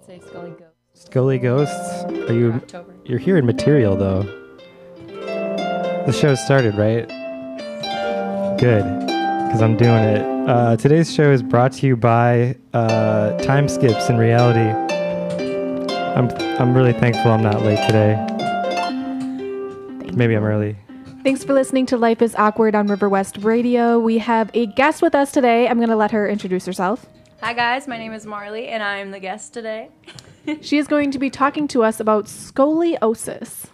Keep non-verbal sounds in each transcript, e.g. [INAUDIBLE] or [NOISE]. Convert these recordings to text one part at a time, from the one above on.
could say Scully Ghost. Scully Ghosts. Are you? October. You're here in material though. The show started, right? Good, because I'm doing it. Uh, today's show is brought to you by uh, Time Skips in Reality. I'm I'm really thankful I'm not late today. Maybe I'm early. Thanks for listening to Life is Awkward on Riverwest Radio. We have a guest with us today. I'm going to let her introduce herself. Hi guys, my name is Marley and I'm the guest today. [LAUGHS] She is going to be talking to us about scoliosis.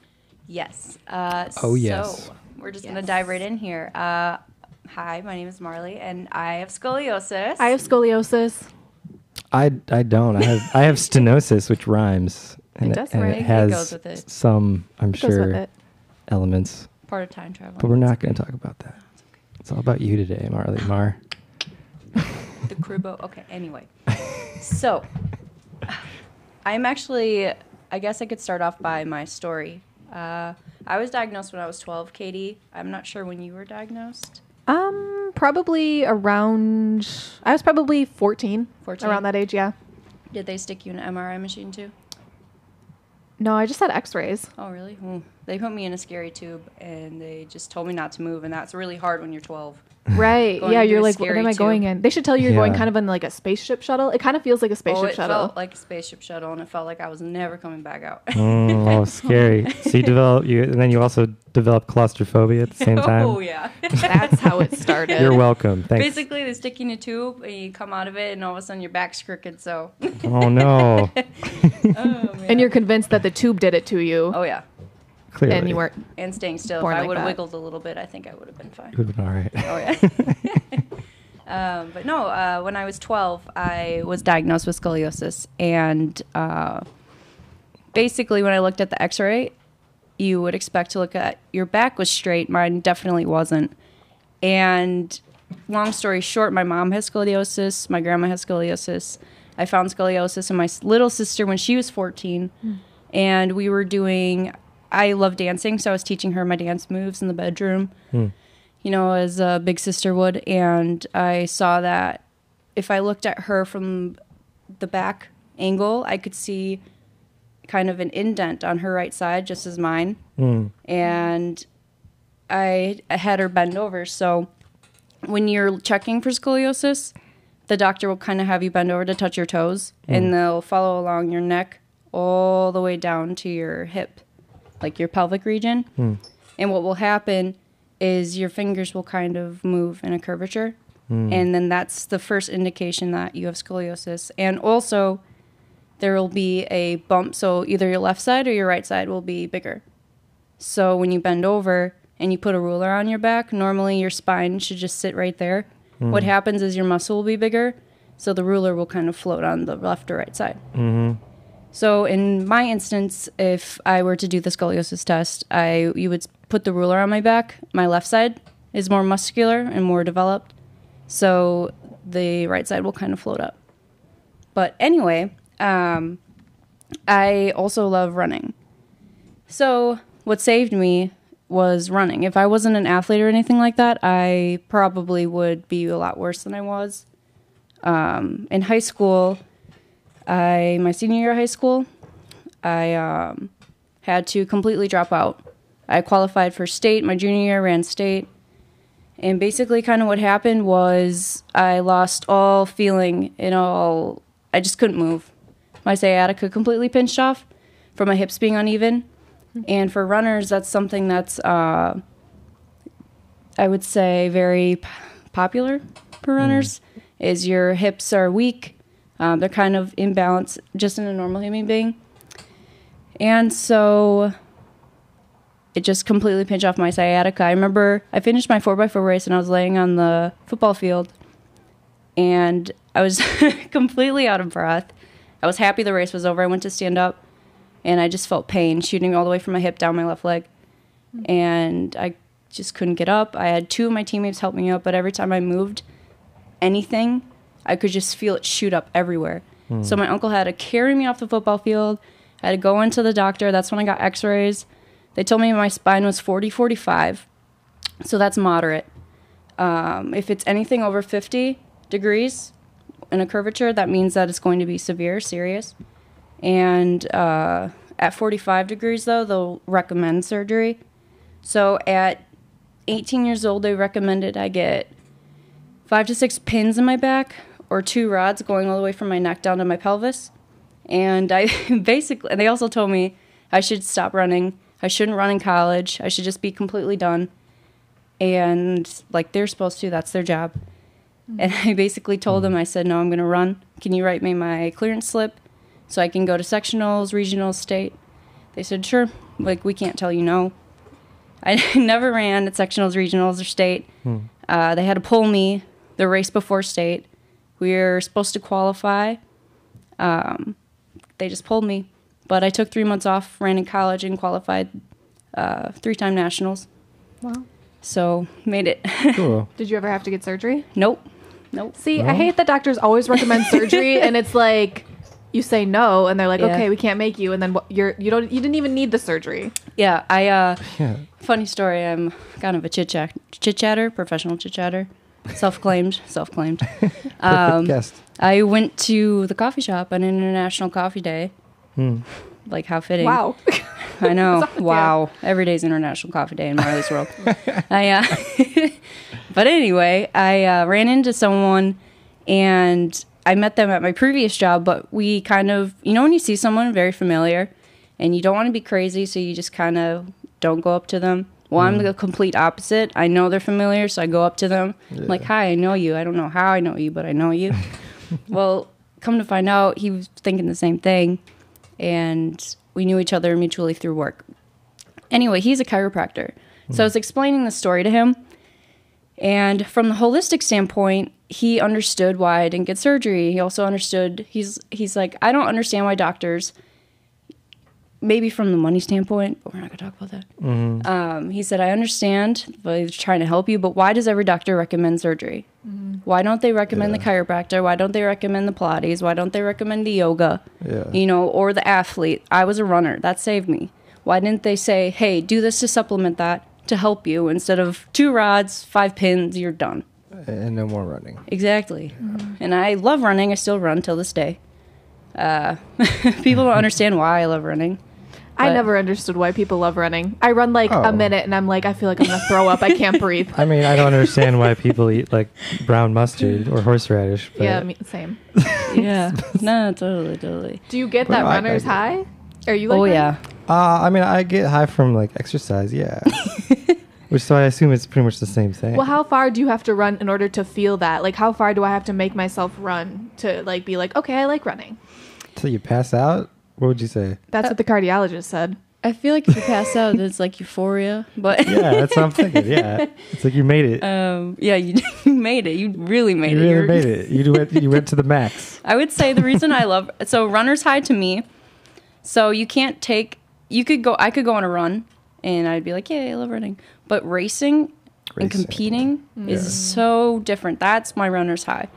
Yes. Uh, Oh, yes. So we're just Yes. gonna dive right in here. Uh, hi, my name is Marley and I have scoliosis. I have scoliosis. I, I don't. I have I have stenosis, which rhymes, and does and rhyme. it It has goes with it. some, I'm Goes with sure, elements. part of time travel. But we're not going to talk about that. It's all about you today, Marley Mar. The Krubo. Okay, anyway. So, I'm actually, I guess I could start off by my story. Uh, I was diagnosed when I was 12, Katie. I'm not sure when you were diagnosed. Um, probably around. I was probably 14. 14? Around that age, yeah. Did they stick you in an MRI machine too? No, I just had X-rays. Oh, really? Hmm. They put me in a scary tube and they just told me not to move, and that's really hard when you're 12. [LAUGHS] Right. Going yeah, you're like, what scary am I tube. going in? They should tell you you're going kind of in like a spaceship shuttle. It kind of feels like a spaceship oh, it shuttle. felt like a spaceship shuttle, and it felt like I was never coming back out. Mm, oh, [LAUGHS] scary. So you develop you, and then you also develop claustrophobia at the same [LAUGHS] time. oh yeah. That's how it started. You're welcome. Thanks. Basically, they stick you in a tube, and you come out of it, and all of a sudden your back's crooked. So, oh no. oh, man. and you're convinced that the tube did it to you, oh yeah, Clearly. and you weren't. and staying still. Born if I like would have wiggled a little bit, I think I would have been fine. Would have been all right. Oh yeah. [LAUGHS] um, but no, uh, when I was 12, I was diagnosed with scoliosis, and uh, basically, when I looked at the X-ray, you would expect to look at your back was straight. Mine definitely wasn't. And long story short, my mom has scoliosis. My grandma has scoliosis. I found scoliosis in my little sister when she was 14, and we were doing. I love dancing, so I was teaching her my dance moves in the bedroom you know, as a big sister would. And I saw that if I looked at her from the back angle, I could see kind of an indent on her right side, just as mine. Mm. And I, I had her bend over. So when you're checking for scoliosis, the doctor will kind of have you bend over to touch your toes, and they'll follow along your neck all the way down to your hip, like your pelvic region. Hmm. And what will happen is your fingers will kind of move in a curvature. Hmm. And then that's the first indication that you have scoliosis. And also, there will be a bump. So either your left side or your right side will be bigger. So when you bend over and you put a ruler on your back, normally your spine should just sit right there. Hmm. What happens is your muscle will be bigger. So the ruler will kind of float on the left or right side. Mm-hmm. So in my instance, if I were to do the scoliosis test, I you would put the ruler on my back. My left side is more muscular and more developed, so the right side will kind of float up. But anyway, um, I also love running. So what saved me was running. If I wasn't an athlete or anything like that, I probably would be a lot worse than I was. Um, in high school, I my senior year of high school, I um, had to completely drop out. I qualified for state. My junior year ran state, and basically, kind of what happened was I lost all feeling in all. I just couldn't move. My sciatica completely pinched off from my hips being uneven, and for runners, that's something that's uh, I would say very p- popular for runners. Is your hips are weak um, they're kind of imbalanced just in a normal human being. And so it just completely pinched off my sciatica. I remember I finished my 4x4 race and I was laying on the football field and I was [LAUGHS] completely out of breath. I was happy the race was over. I went to stand up and I just felt pain shooting all the way from my hip down my left leg. And I just couldn't get up. I had two of my teammates help me up, but every time I moved anything, I could just feel it shoot up everywhere. So my uncle had to carry me off the football field. I had to go into the doctor. That's when I got x rays. They told me my spine was 40 45. So that's moderate. Um, if it's anything over 50 degrees in a curvature, that means that it's going to be severe, serious. And uh, at 45 degrees, though, they'll recommend surgery. So at 18 years old, they recommended I get five to six pins in my back or two rods going all the way from my neck down to my pelvis. And I [LAUGHS] basically, and they also told me I should stop running. I shouldn't run in college. I should just be completely done. And like they're supposed to, that's their job. And [LAUGHS] I basically told them, I said, no, I'm going to run. Can you write me my clearance slip so I can go to sectionals, regionals, state? They said, sure. Like, we can't tell you no. I [LAUGHS] never ran at sectionals, regionals, or state. Uh, they had to pull me the race before state. We were supposed to qualify. Um, they just pulled me. But I took three months off, ran in college, and qualified uh, three time nationals. Wow. So, made it. [LAUGHS] Cool. Did you ever have to get surgery? nope. Nope. See, I hate that doctors always recommend [LAUGHS] surgery, and it's like you say no, and they're like, Yeah. okay, we can't make you, and then what, you're you don't you didn't even need the surgery. Yeah, I uh Yeah. funny story, I'm kind of a chit chat chit chatter, professional chit chatter. Self claimed, self claimed. [LAUGHS] Um, guest. I went to the coffee shop on International Coffee Day. Hmm. Like how fitting. Wow. I know. wow, up with wow. Every day's International Coffee Day in Marley's world. I uh [LAUGHS] But anyway, I uh, ran into someone and I met them at my previous job, but we kind of, you know, when you see someone very familiar and you don't want to be crazy, so you just kind of don't go up to them. Well, I'm hmm. the complete opposite. I know they're familiar, so I go up to them. I'm like, hi, I know you. I don't know how I know you, but I know you. [LAUGHS] well, come to find out, he was thinking the same thing, and we knew each other mutually through work. Anyway, he's a chiropractor. So I hmm. was explaining the story to him, and from the holistic standpoint, he understood why I didn't get surgery. He also understood he's he's like, I don't understand why doctors maybe from the money standpoint, but we're not gonna talk about that. Mm-hmm. Um, he said, I understand, but he's trying to help you, but why does every doctor recommend surgery? Mm-hmm. Why don't they recommend the chiropractor? Why don't they recommend the Pilates? Why don't they recommend the yoga? Yeah. You know, or the athlete. I was a runner. That saved me. Why didn't they say, hey, do this to supplement that to help you instead of two rods, five pins, you're done? And no more running. Exactly. Mm-hmm. And I love running. I still run till this day. Uh, [LAUGHS] people don't understand why I love running. I But- never understood why people love running. I run like Oh. a minute, and I'm like, I feel like I'm gonna throw up. I can't breathe. [LAUGHS] I mean, I don't understand why people eat like brown mustard or horseradish. But yeah, me, same. [LAUGHS] Yeah. no, totally, totally. Do you get Well, that I- I runner's get it. high? Are you like oh that? yeah. Uh, I mean, I get high from like exercise, yeah. Which so I assume it's pretty much the same thing. Well, how far do you have to run in order to feel that? Like, how far do I have to make myself run to like be like, okay, I like running? Till you pass out? What would you say? That's what the cardiologist said. I feel like if you pass out, it's like euphoria. But Yeah, that's what I'm thinking. Yeah, it's like you made it. um, yeah, you, [LAUGHS] you made it. You really made you it. really You're- made it. You went. You went to the max. [LAUGHS] I would say the reason I love so runner's high to me. So you can't take. You could go. I could go on a run, and I'd be like, "Yeah, I love running." But racing, and Racing. competing is so different. That's my runner's high.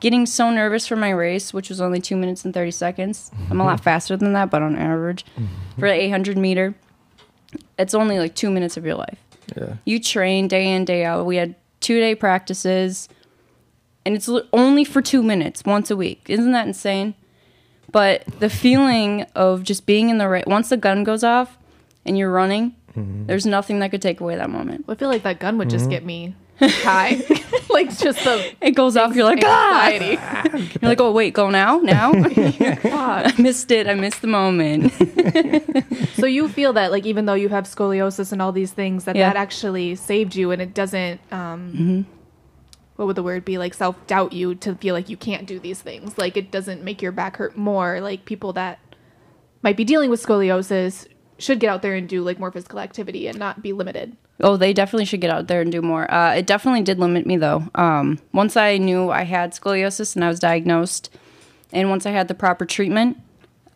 Getting so nervous for my race, which was only two minutes and thirty seconds. I'm a lot mm-hmm. faster than that, but on average, mm-hmm. for the 800 meter, it's only like two minutes of your life. Yeah. you train day in day out. We had two day practices and it's only for two minutes once a week. Isn't that insane? But the feeling of just being in the race, once the gun goes off and you're running mm-hmm. there's nothing that could take away that moment. I feel like that gun would just get me high. [LAUGHS] like just the it goes off you're like ah! you're like oh wait go now? Now? [LAUGHS] [LAUGHS] I missed it. I missed the moment. So you feel that like even though you have scoliosis and all these things that Yeah. that actually saved you and it doesn't um Mm-hmm. what would the word be? Like self doubt you to feel like you can't do these things. Like it doesn't make your back hurt more. Like people that might be dealing with scoliosis should get out there and do like more physical activity and not be limited Oh, they definitely should get out there and do more. Uh, it definitely did limit me though. Um, once I knew I had scoliosis and I was diagnosed, and once I had the proper treatment,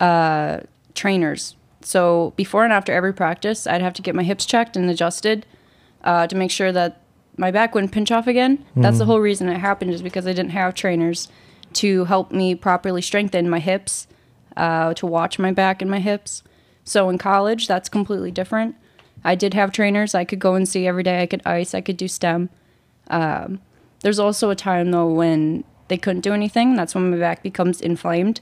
uh, trainers. So before and after every practice, I'd have to get my hips checked and adjusted uh, to make sure that my back wouldn't pinch off again. That's the whole reason it happened is because I didn't have trainers to help me properly strengthen my hips, uh, to watch my back and my hips. So in college, that's completely different. I did have trainers I could go and see every day. I could ice, I could do stem. Um, there's also a time though when they couldn't do anything. That's when my back becomes inflamed.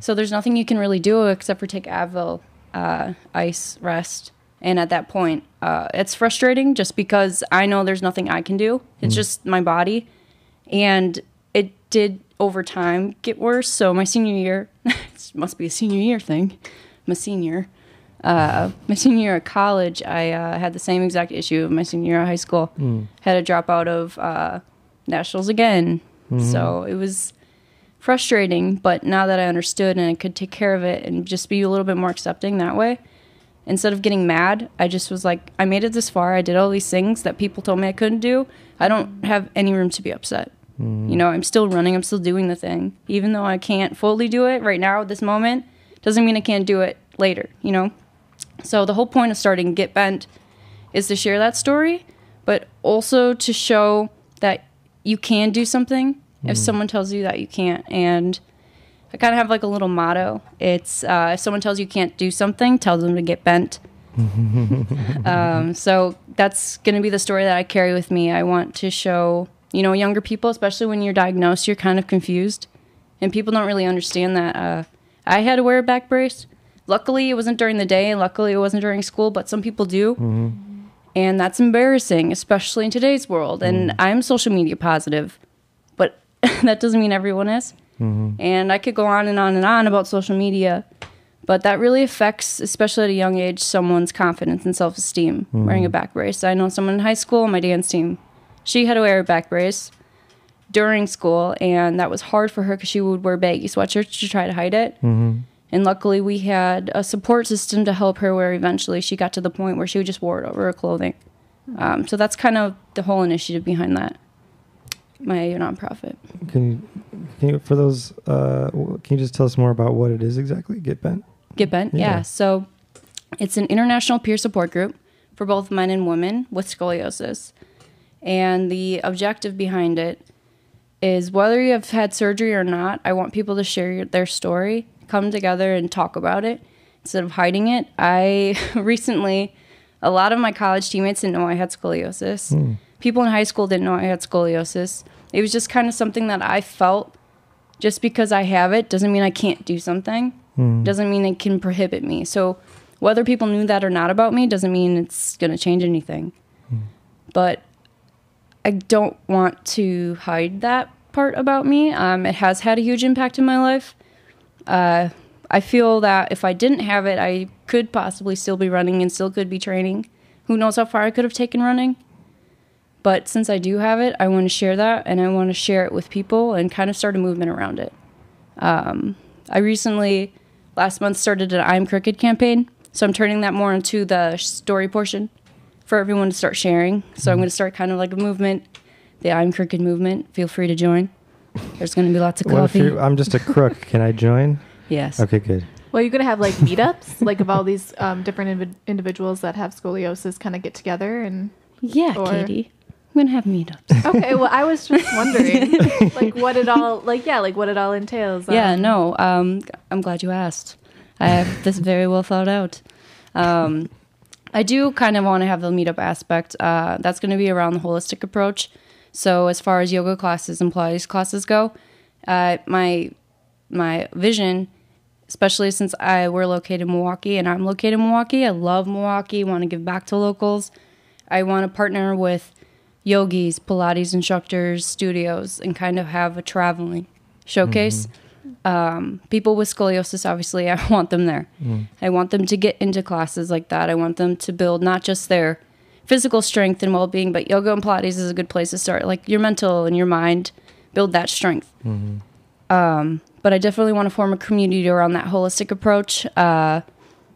So there's nothing you can really do except for take Advil, uh, ice, rest. And at that point, uh, it's frustrating just because I know there's nothing I can do. It's just my body. And it did over time get worse. So my senior year, [LAUGHS] it must be a senior year thing. I'm senior. Uh, my [LAUGHS] senior year of college, I uh, had the same exact issue. of My senior year of high school, had a drop out of uh, nationals again. So it was frustrating. But now that I understood and I could take care of it and just be a little bit more accepting that way, instead of getting mad, I just was like, I made it this far. I did all these things that people told me I couldn't do. I don't have any room to be upset. You know, I'm still running. I'm still doing the thing, even though I can't fully do it right now at this moment. Doesn't mean I can't do it later. You know. So the whole point of starting Get Bent is to share that story, but also to show that you can do something if someone tells you that you can't. And I kind of have like a little motto. It's uh, if someone tells you can't do something, tell them to get bent. [LAUGHS] um, so that's going to be the story that I carry with me. I want to show, you know, younger people, especially when you're diagnosed, you're kind of confused, and people don't really understand that. Uh, I had to wear a back brace. Luckily, it wasn't during the day. Luckily, it wasn't during school, but some people do. Mm-hmm. And that's embarrassing, especially in today's world. And mm-hmm. I'm social media positive, but [LAUGHS] that doesn't mean everyone is. Mm-hmm. And I could go on and on and on about social media, but that really affects, especially at a young age, someone's confidence and self esteem wearing a back brace. I know someone in high school, on my dance team, she had to wear a back brace during school, and that was hard for her because she would wear baggy sweatshirts to try to hide it. And luckily, we had a support system to help her where eventually she got to the point where she would just wore it over her clothing. Um, so that's kind of the whole initiative behind that, my nonprofit. Can you, can you for those? Uh, can you just tell us more about what it is exactly? Get bent. Get Bent? Yeah. Yeah. So it's an international peer support group for both men and women with scoliosis. And the objective behind it is whether you have had surgery or not, I want people to share your- their story, come together and talk about it instead of hiding it. I [LAUGHS] recently, a lot of my college teammates didn't know I had scoliosis. Hmm. People in high school didn't know I had scoliosis. It was just kind of something that I felt just because I have it doesn't mean I can't do something. Hmm. Doesn't mean it can prohibit me. So whether people knew that or not about me doesn't mean it's going to change anything. Hmm. But I don't want to hide that part about me. Um, it has had a huge impact in my life. Uh, I feel that if I didn't have it, I could possibly still be running and still could be training. Who knows how far I could have taken running? But since I do have it, I want to share that and I want to share it with people and kind of start a movement around it. Um, I recently, last month, started an I'm Crooked campaign. So I'm turning that more into the story portion for everyone to start sharing. So I'm going to start kind of like a movement, the I'm Crooked movement. Feel free to join. There's going to be lots of What if coffee. you're, I'm just a crook? [LAUGHS] Can I join? yes. Okay, good. Well, you're gonna have like meetups, like of all these um, different invi- individuals that have scoliosis, kind of get together and. Yeah, Or- Katie. I'm going to have meetups. [LAUGHS] Okay, well, I was just wondering, [LAUGHS] like, what it all, like, yeah, like what it all entails. yeah, um, no. Um, I'm glad you asked. I have this very well thought out. Um, I do kind of want to have the meetup aspect. Uh, that's going to be around the holistic approach. So as far as yoga classes and Pilates classes go, uh, my my vision, especially since I we're located in Milwaukee and I'm located in Milwaukee, I love Milwaukee. Want to give back to locals. I want to partner with yogis, Pilates instructors, studios, and kind of have a traveling showcase. Um, people with scoliosis, obviously, I [LAUGHS] want them there. I want them to get into classes like that. I want them to build not just their physical strength and well being, but yoga and Pilates is a good place to start. Like your mental and your mind, build that strength. Um, but I definitely want to form a community around that holistic approach. Uh,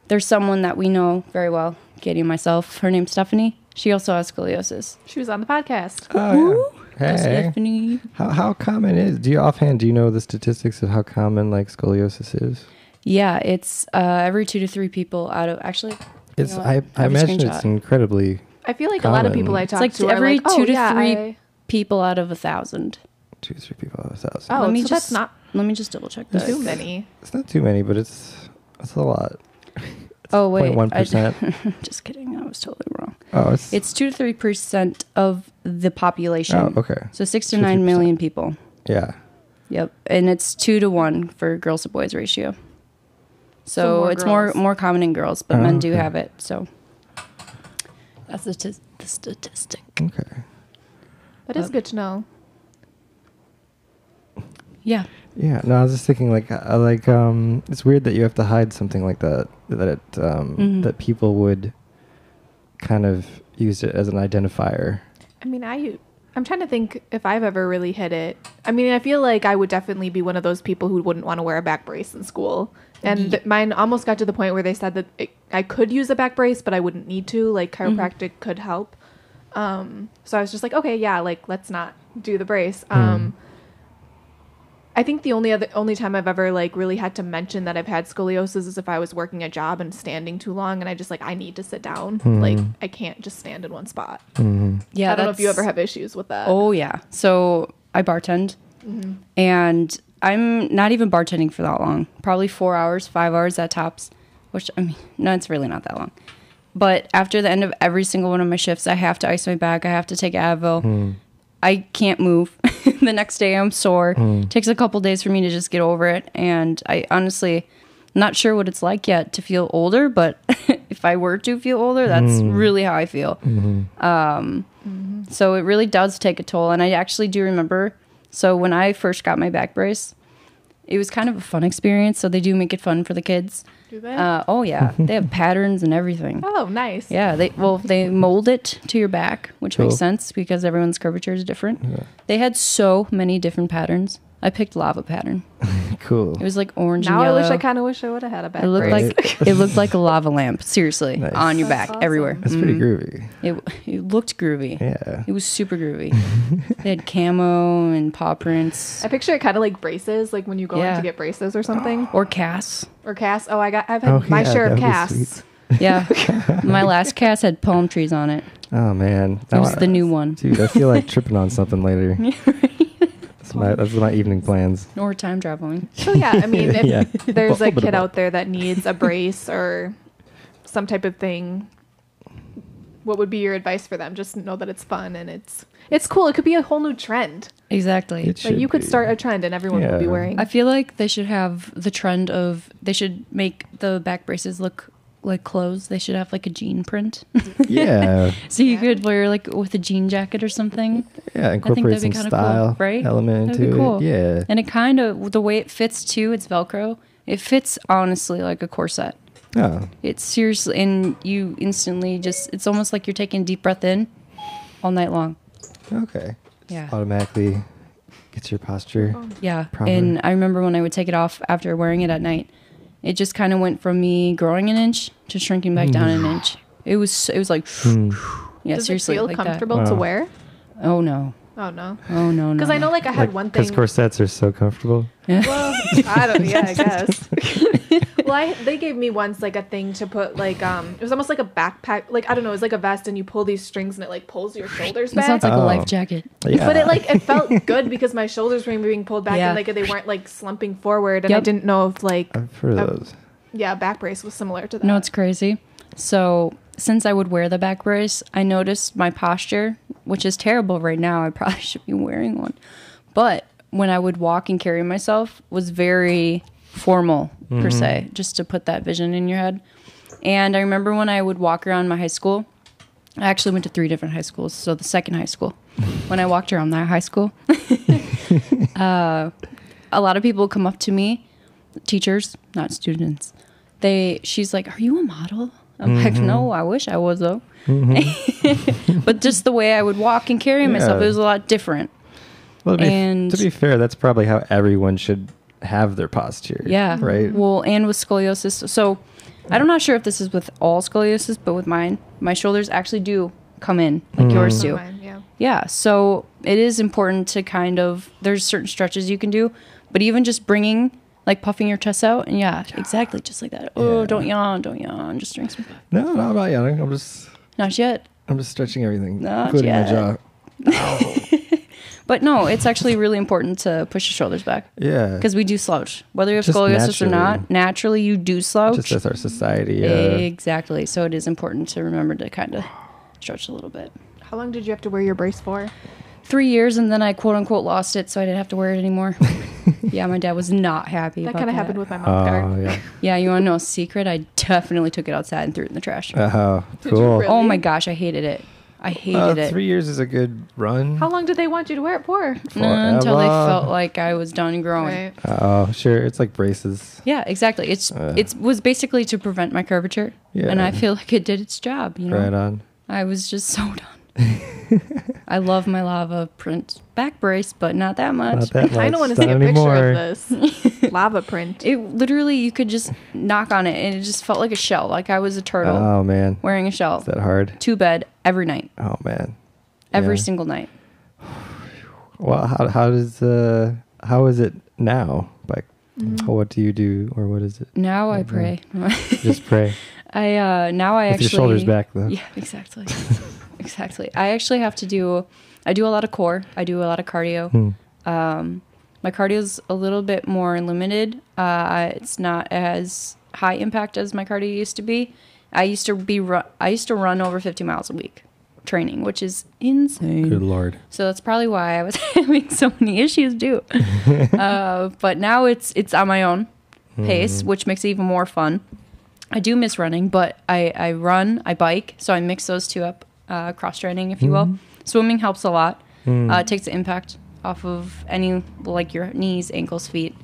there's someone that we know very well, Katie and myself. Her name's Stephanie. She also has scoliosis. She was on the podcast. Oh, yeah. Hey. Stephanie. How, how common is? Do you offhand? Do you know the statistics of how common like scoliosis is? Yeah, it's uh, every two to three people out of actually. It's. know what? I, I imagine it's incredibly I feel like a lot of people I Common. talk like to are every like, oh, two to yeah, three I- People out of a thousand. two, three people out of a thousand. Oh, Let me so just- that's not Let me just double check that. too many. It's not too many, but it's it's a lot. Oh wait, one [LAUGHS] just kidding. I was totally wrong. Oh, it's It's two to three percent of the population. oh okay. So six to 2 to nine 3%. million people. Yeah. Yep, and it's two to one for girls to boys ratio. So, more it's more girls. more common in girls, but Oh, men do okay. have it. So that's the, tis- the statistic. Okay. That is good to know. Yeah, Yeah, no, I was just thinking like uh, like um it's weird that you have to hide something like that that it, um Mhm. that people would kind of use it as an identifier. I mean, I I'm trying to think if I've ever really hit it. I mean, I feel like I would definitely be one of those people who wouldn't want to wear a back brace in school. And th- mine almost got to the point where they said that it, I could use a back brace, but I wouldn't need to. Like chiropractic could help. Um, so I was just like, okay, yeah, like let's not do the brace. Um, I think the only other only time I've ever like really had to mention that I've had scoliosis is if I was working a job and standing too long, and I just like I need to sit down. Hmm. Like I can't just stand in one spot. Mm-hmm. yeah. I don't know if you ever have issues with that. Oh yeah. So I bartend, mm-hmm. and I'm not even bartending for that long. Probably four hours, five hours at tops. Which I mean, no, it's really not that long. But after the end of every single one of my shifts, I have to ice my back. I have to take Advil. Hmm. I can't move. [LAUGHS] the next day, I'm sore. Mm. Takes a couple days for me to just get over it. And I honestly, not sure what it's like yet to feel older. But [LAUGHS] if I were to feel older, that's mm. really how I feel. Mm-hmm. Um, mm-hmm. So it really does take a toll. And I actually do remember. So when I first got my back brace, it was kind of a fun experience. So they do make it fun for the kids. Do they? Uh, oh yeah, they have patterns and everything. [LAUGHS] oh, nice. Yeah, they well they mold it to your back, which Cool. makes sense because everyone's curvature is different. They had so many different patterns. I picked lava pattern. [LAUGHS] Cool. It was like orange Now and I wish I kind of wish I would have had a back it looked brace. like it looked like a lava lamp. Seriously, Nice. on your That's back awesome. everywhere. That's pretty Mhm. groovy. It it looked groovy. Yeah. It was super groovy. [LAUGHS] they had camo and paw prints I picture it kind of like braces, like when you go in to get braces or something, or casts. or casts. Oh, I got. I've had Oh, my yeah, share of that would be casts. Yeah, [LAUGHS] my last cast had palm trees on it. Oh man. that was the new one. Dude, I feel like tripping on something later. That's my that's my evening plans. Or time traveling. [LAUGHS] So yeah, I mean, if Yeah. [LAUGHS] there's a Blah, blah, kid out there that needs a brace or some type of thing, what would be your advice for them? Just know that it's fun and it's it's cool. It could be a whole new trend. Exactly. It Like should you could be. start a trend and everyone would be wearing. I feel like they should have the trend of they should make the back braces look like clothes. They should have like a jean print, [LAUGHS] Yeah. so you Yeah. could wear like with a jean jacket or something. Yeah, think incorporate that'd be some kinda cool, style right? element That'd be into cool. it. Yeah. And it kind of the way it fits too. It's Velcro. It fits honestly like a corset. Oh. It's seriously, and you instantly just. It's almost like you're taking a deep breath in, all night long. Okay. Yeah. Automatically gets your posture. Yeah. Proper. And I remember when I would take it off after wearing it at night, it just kind of went from me growing an inch to shrinking back down an inch. It was it was like Hmm. yeah, Does seriously it feel like comfortable Wow. to wear? Oh no. Oh no, Oh no, no. because I know like I had one thing. Because corsets are so comfortable. Yeah. Well, I don't. Yeah, I guess. [LAUGHS] [LAUGHS] well, I, they gave me once like a thing to put like um. It was almost like a backpack. Like I don't know. It was like a vest, and you pull these strings, and it like pulls your shoulders That back. sounds like a Oh. life jacket. Yeah. But it like it felt [LAUGHS] good because my shoulders were being pulled back Yeah. and like they weren't like slumping forward, and I didn't know if like I've heard of uh, those. yeah, back brace was similar to that. No, it's crazy. So since I would wear the back brace, I noticed my posture, which is terrible right now. I probably [LAUGHS] should be wearing one. But when I would walk and carry myself was very formal per se, just to put that vision in your head. And I remember when I would walk around my high school, I actually went to three different high schools. So the second high school, when I walked around that high school, [LAUGHS] uh, a lot of people come up to me, teachers, not students. They, she's like, "Are you a model?" I'm like, Mm-hmm. "No, I wish I was though." [LAUGHS] but just the way I would walk and carry myself, Yeah. it was a lot different. Well, to be, and- to be fair, that's probably how everyone should have their posture. Yeah. Right. Well, and with scoliosis. So I'm not sure if this is with all scoliosis, but with mine, my shoulders actually do come in like yours do. mine, yeah. Yeah. So it is important to kind of, there's certain stretches you can do, but even just bringing, like puffing your chest out, and yeah, exactly, just like that. Oh, Yeah. don't yawn, don't yawn, just drink some. No, no, I'm not yawning. I'm just, Not yet. I'm just stretching everything, Not including my yet. jaw. [LAUGHS] But no, it's actually really important to push your shoulders back Yeah. because we do slouch. Whether you have Just scoliosis or not, naturally. naturally you do slouch. just as our society. Yeah. Exactly. So it is important to remember to kind of stretch a little bit. How long did you have to wear your brace for? Three years, and then I quote unquote lost it, so I didn't have to wear it anymore. [LAUGHS] yeah, my dad was not happy. That kind of happened with my Oh mouth guard. yeah. [LAUGHS] Yeah, you want to know a secret? I definitely took it outside and threw it in the trash. Oh, Did cool. really? Oh my gosh, I hated it. I hated Uh, it. three years is a good run. How long did they want you to wear it for? Uh, until they felt like I was done growing. Right. Oh, sure. It's like braces. Yeah, exactly. It's Uh. it was basically to prevent my curvature, Yeah. and I feel like it did its job. You know, Right on. I was just so [LAUGHS] done. [LAUGHS] I love my lava print back brace, but not that much. Not that I don't want to see a anymore. picture of this [LAUGHS] lava print. It literally, you could just knock on it, and it just felt like a shell, like I was a turtle Oh man, wearing a shell is that hard? to bed every night, Oh man. every Yeah. single night. [SIGHS] Well, how how does uh how is it now? Like, Mm-hmm. what do you do, or what is it? Now I Mhm. pray. Just pray [LAUGHS] I uh now I with actually your shoulders back, though. Yeah, exactly. [LAUGHS] exactly. I actually have to do I do a lot of core. I do a lot of cardio. Hmm. Um my cardio's a little bit more limited. Uh it's not as high impact as my cardio used to be. I used to be ru- I used to run over 50 miles a week training, which is insane. Good lord. So that's probably why I was [LAUGHS] having so many issues too. [LAUGHS] uh, but now it's it's on my own pace, which makes it even more fun. I do miss running, but I, I run, I bike, so I mix those two up, uh, cross training, if you will. Swimming helps a lot. Hmm. Uh, it takes the impact off of any like your knees, ankles, feet,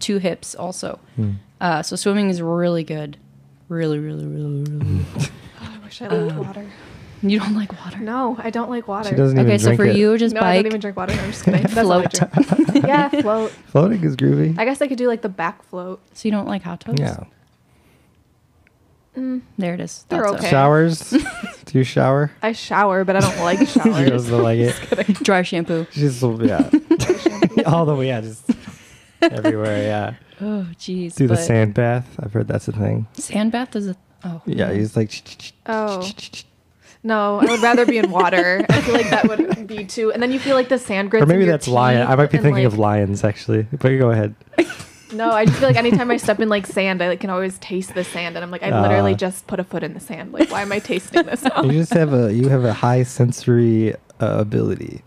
two hips also. Hmm. Uh, so swimming is really good, really, really, really, really. [LAUGHS] Oh, I wish I liked water. you don't like water? No, I don't like water. She doesn't even Okay, so drink for it. you, just no, I don't even drink water. I'm just kidding. [LAUGHS] That's Float. [LAUGHS] yeah, float. Floating is groovy. I guess I could do like the back float. So you don't like hot tubs? yeah. Mm. There it is. They're Thought so. okay. Showers. [LAUGHS] do you shower? I shower, but I don't like [LAUGHS] She showers. doesn't like it. [LAUGHS] Dry shampoo. She's yeah. All the way, yeah, just everywhere. Yeah. Oh, jeez. Do the but sand bath. I've heard that's a thing. Sand bath is a. Oh. Yeah, he's like. Oh. No, I would rather be in water. I feel like that would be too. And then you feel like the sand grits. Or maybe your that's lion. I might be teeth thinking and, of lions actually. But you go ahead. No, I just feel like anytime I step in like sand, I like, can always taste the sand, and I'm like, I literally Ah. just put a foot in the sand. Like, why am I tasting this? Now? [LAUGHS] You just have a you have a high sensory uh, ability.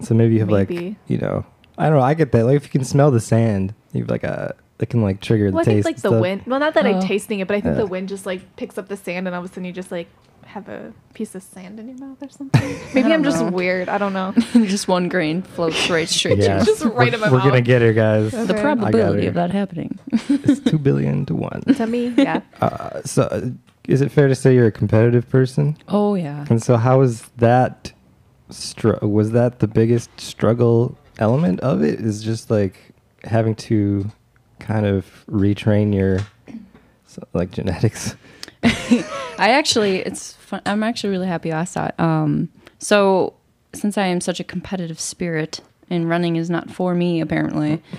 So maybe you have like you know I don't know. I get that. Like if you can smell the sand, you have like a that can like trigger the Well, I taste. think like and the stuff. wind. Well, not that Oh. I'm tasting it, but I think Yeah. the wind just like picks up the sand, and all of a sudden you just like have a piece of sand in your mouth or something. [LAUGHS] Maybe I'm just know. weird. I don't know. [LAUGHS] just one grain floats right straight Yeah, to Just right we're, in my we're gonna get her, guys. Okay. the probability of that happening. it's two billion to one. [LAUGHS] to me, yeah. Uh, so, uh, is it fair to say you're a competitive person? Oh yeah. And so, how was that? Str- was that the biggest struggle element of it? Is just like having to kind of retrain your so, like genetics. [LAUGHS] I actually, it's fun. I'm actually really happy you asked that. Um, so since I am such a competitive spirit, and running is not for me, apparently, [LAUGHS]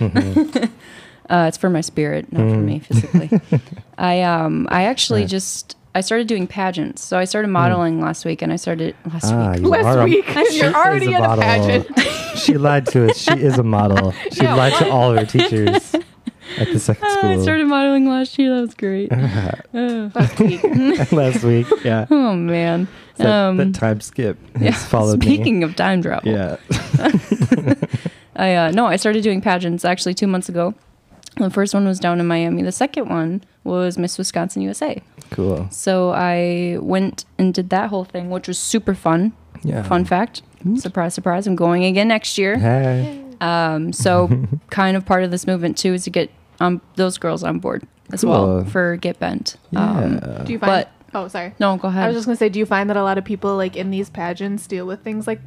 uh, it's for my spirit, not for Mm. me physically. [LAUGHS] I um, I actually Right. just I started doing pageants. So I started modeling last week, and I started last Ah, week. Last are a- week, she you're is already in a model. pageant. she lied to us. She is a model. She Yeah, lied to all of her teachers at the second school. I started modeling last year. That was great. [LAUGHS] Oh, Last [LAUGHS] week. last week. Yeah. [LAUGHS] oh man. That, Um, that time skip has yeah, followed Speaking me. of time travel, Yeah. I uh, no, I started doing pageants actually two months ago. The first one was down in Miami. The second one was Miss Wisconsin USA. Cool. So I went and did that whole thing, which was super fun. Yeah. Fun fact, surprise, surprise! I'm going again next year. Hey. Um, so kind of part of this movement too is to get um those girls on board as well for Get Bent. Yeah. Um, Do you find? But- oh, sorry. no, go ahead. I was just gonna say, do you find that a lot of people like in these pageants deal with things like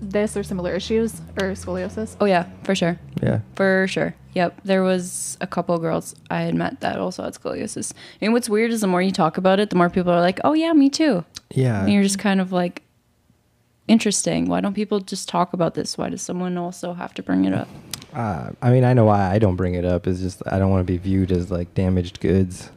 this or similar issues or scoliosis? oh yeah, for sure. yeah. For sure. Yep. There was a couple girls I had met that also had scoliosis. And what's weird is the more you talk about it, the more people are like, oh, yeah, me too. Yeah. And you're just kind of like, interesting. Why don't people just talk about this? Why does someone also have to bring it up? Uh, I mean, I know why I don't bring it up. Is just I don't want to be viewed as like damaged goods.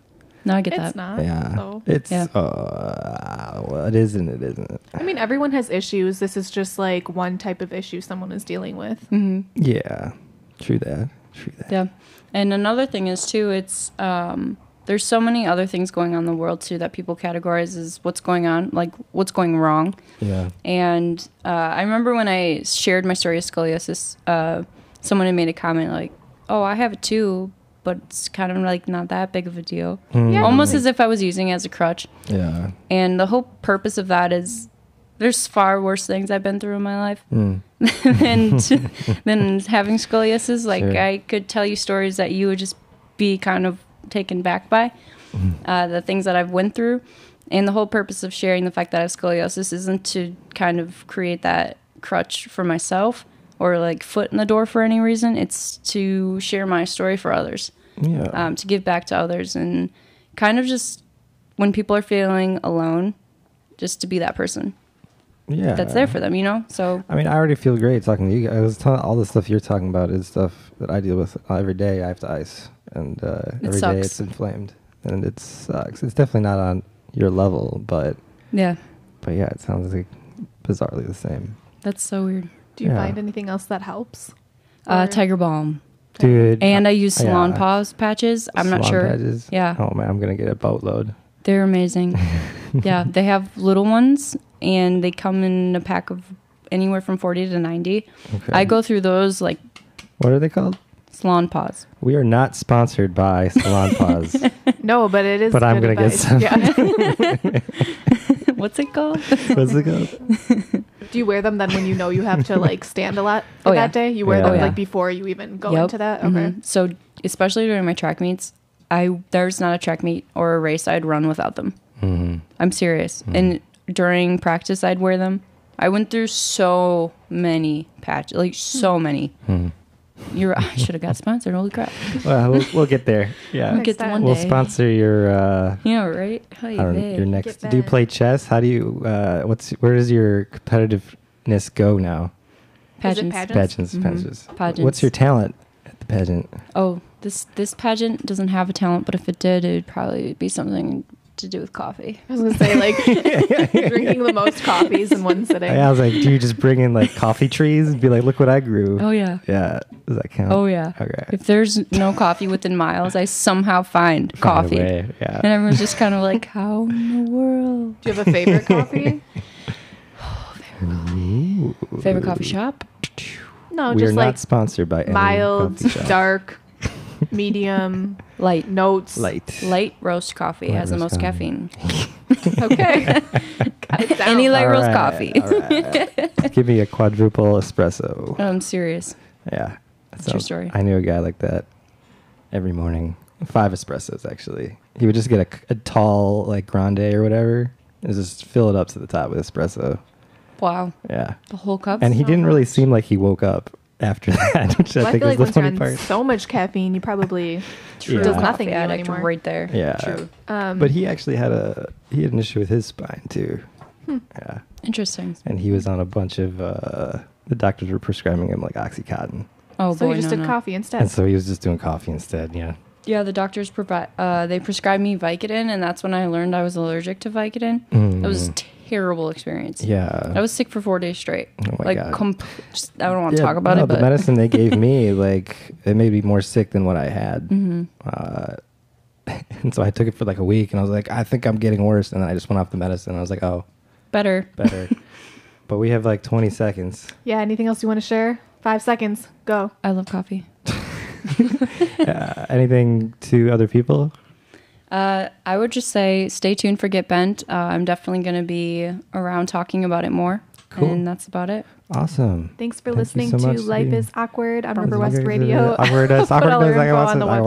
No, I get that. It's that. not. yeah. So. It's Yeah. uh, well, it is and it isn't. I mean, everyone has issues. This is just like one type of issue someone is dealing with. hmm Yeah. True that. True that. Yeah. And another thing is too, it's um there's so many other things going on in the world too that people categorize as what's going on, like what's going wrong. Yeah. And uh, I remember when I shared my story of scoliosis, uh, someone had made a comment like, "Oh, I have it too, but it's kind of like not that big of a deal." Yeah. Almost as if I was using it as a crutch. Yeah. And the whole purpose of that is there's far worse things I've been through in my life Mm. [LAUGHS] than [LAUGHS] than having scoliosis. Like Sure. I could tell you stories that you would just be kind of taken back by uh, the things that I've went through. And the whole purpose of sharing the fact that I have scoliosis isn't to kind of create that crutch for myself or like foot in the door for any reason. It's to share my story for others Yeah. um, to give back to others and kind of just when people are feeling alone, just to be that person yeah. that's there for them, you know? So, I mean, I already feel great talking to you. guys. I was telling all the stuff you're talking about is stuff that I deal with every day. I have to ice, and uh, It every day it's inflamed, and it sucks. It's definitely not on your level, but yeah, but yeah, it sounds like bizarrely the same. that's so weird. Do you Yeah. find anything else that helps? Uh, Tiger Balm. Dude, And I use salon yeah. paws patches. I'm not sure. Patches. Yeah. Oh man, I'm gonna get a boatload. They're amazing. [LAUGHS] yeah, they have little ones and they come in a pack of anywhere from 40 to 90. Okay. I go through those like What are they called? Salonpas. We are not sponsored by Salon [LAUGHS] Paws. No, but it is. But I'm gonna get some. Yeah. [LAUGHS] What's it called? What's it called? Do you wear them then when you know you have to like [LAUGHS] stand a lot for Oh, yeah. that day? You wear Yeah. them Oh, yeah. like before you even go Yep. into that. Okay. Mhm. So, especially during my track meets, I there's not a track meet or a race I'd run without them. hmm I'm serious. And during practice, I'd wear them. I went through so many patches, like so many. You're, I should have got sponsored. Holy crap! Well, we'll, we'll get there. Yeah. Next Get one We'll day. sponsor your uh, Yeah, right. Hi, I don't know, your next. Get Do you play chess? How do you? Uh, what's where does your competitiveness go now? pageants. pageant? Pageants, Mhm. pageants. Pageants. What's your talent at the pageant? Oh, this this pageant doesn't have a talent, but if it did, it'd probably be something to do with coffee. I was gonna say like [LAUGHS] drinking the most coffees in one sitting. I was like, do you just bring in like coffee trees and be like, look what I grew? Oh yeah. Yeah, does that count? Oh yeah. Okay. If there's no coffee within miles, I somehow find Find coffee. way, Yeah. And everyone's just kind of like, how in the world? Do you have a favorite [LAUGHS] coffee? Ooh. Favorite coffee shop? No, we are just not like sponsored by any mild, coffee shop. dark, medium, [LAUGHS] Light. notes. light. Light roast coffee Light has the roast most coffee. caffeine. [LAUGHS] Okay. Got [LAUGHS] it down. Any light All roast right, coffee. all right. Give me a quadruple espresso. Oh, I'm serious. Yeah. That True sounds- story. I knew a guy like that every morning. Five espressos, actually. He would just get a, a tall, like, grande or whatever, and just fill it up to the top with espresso. Wow. Yeah. The whole cup? And he didn't really seem like he woke up after that, [LAUGHS] which Well, I I think feel is like the once you're funny part. so much caffeine, you probably [LAUGHS] True. does nothing to you anymore. right there. Yeah. True. Um, But he actually had a he had an issue with his spine too. Hmm. Yeah. Interesting. And he was on a bunch of uh the doctors were prescribing him like oxycontin. Oh so boy, you just no, did no. coffee instead. And so he was just doing coffee instead, yeah. Yeah, the doctors provide. Uh, they prescribed me Vicodin, and that's when I learned I was allergic to Vicodin. Mm. It was a terrible experience. Yeah. I was sick for four days straight. Oh my like, God. comp- just, I don't want to Yeah, talk about no, it, but the medicine they gave [LAUGHS] me, like, it made me more sick than what I had. hmm Uh, [LAUGHS] and so I took it for like a week, and I was like, I think I'm getting worse. And then I just went off the medicine. I was like, oh, better. better. [LAUGHS] but we have like 20 seconds. yeah. Anything else you want to share? Five seconds. Go. I love coffee. uh, anything to other people? Uh, I would just say stay tuned for Get Bent. Uh, I'm definitely going to be around talking about it more. Cool. And that's about it. Awesome. Thanks for Thank listening so to Life Steve. is Awkward on Riverwest Radio. awkward [LAUGHS] is- Put awkward all is- our info awkward on the website.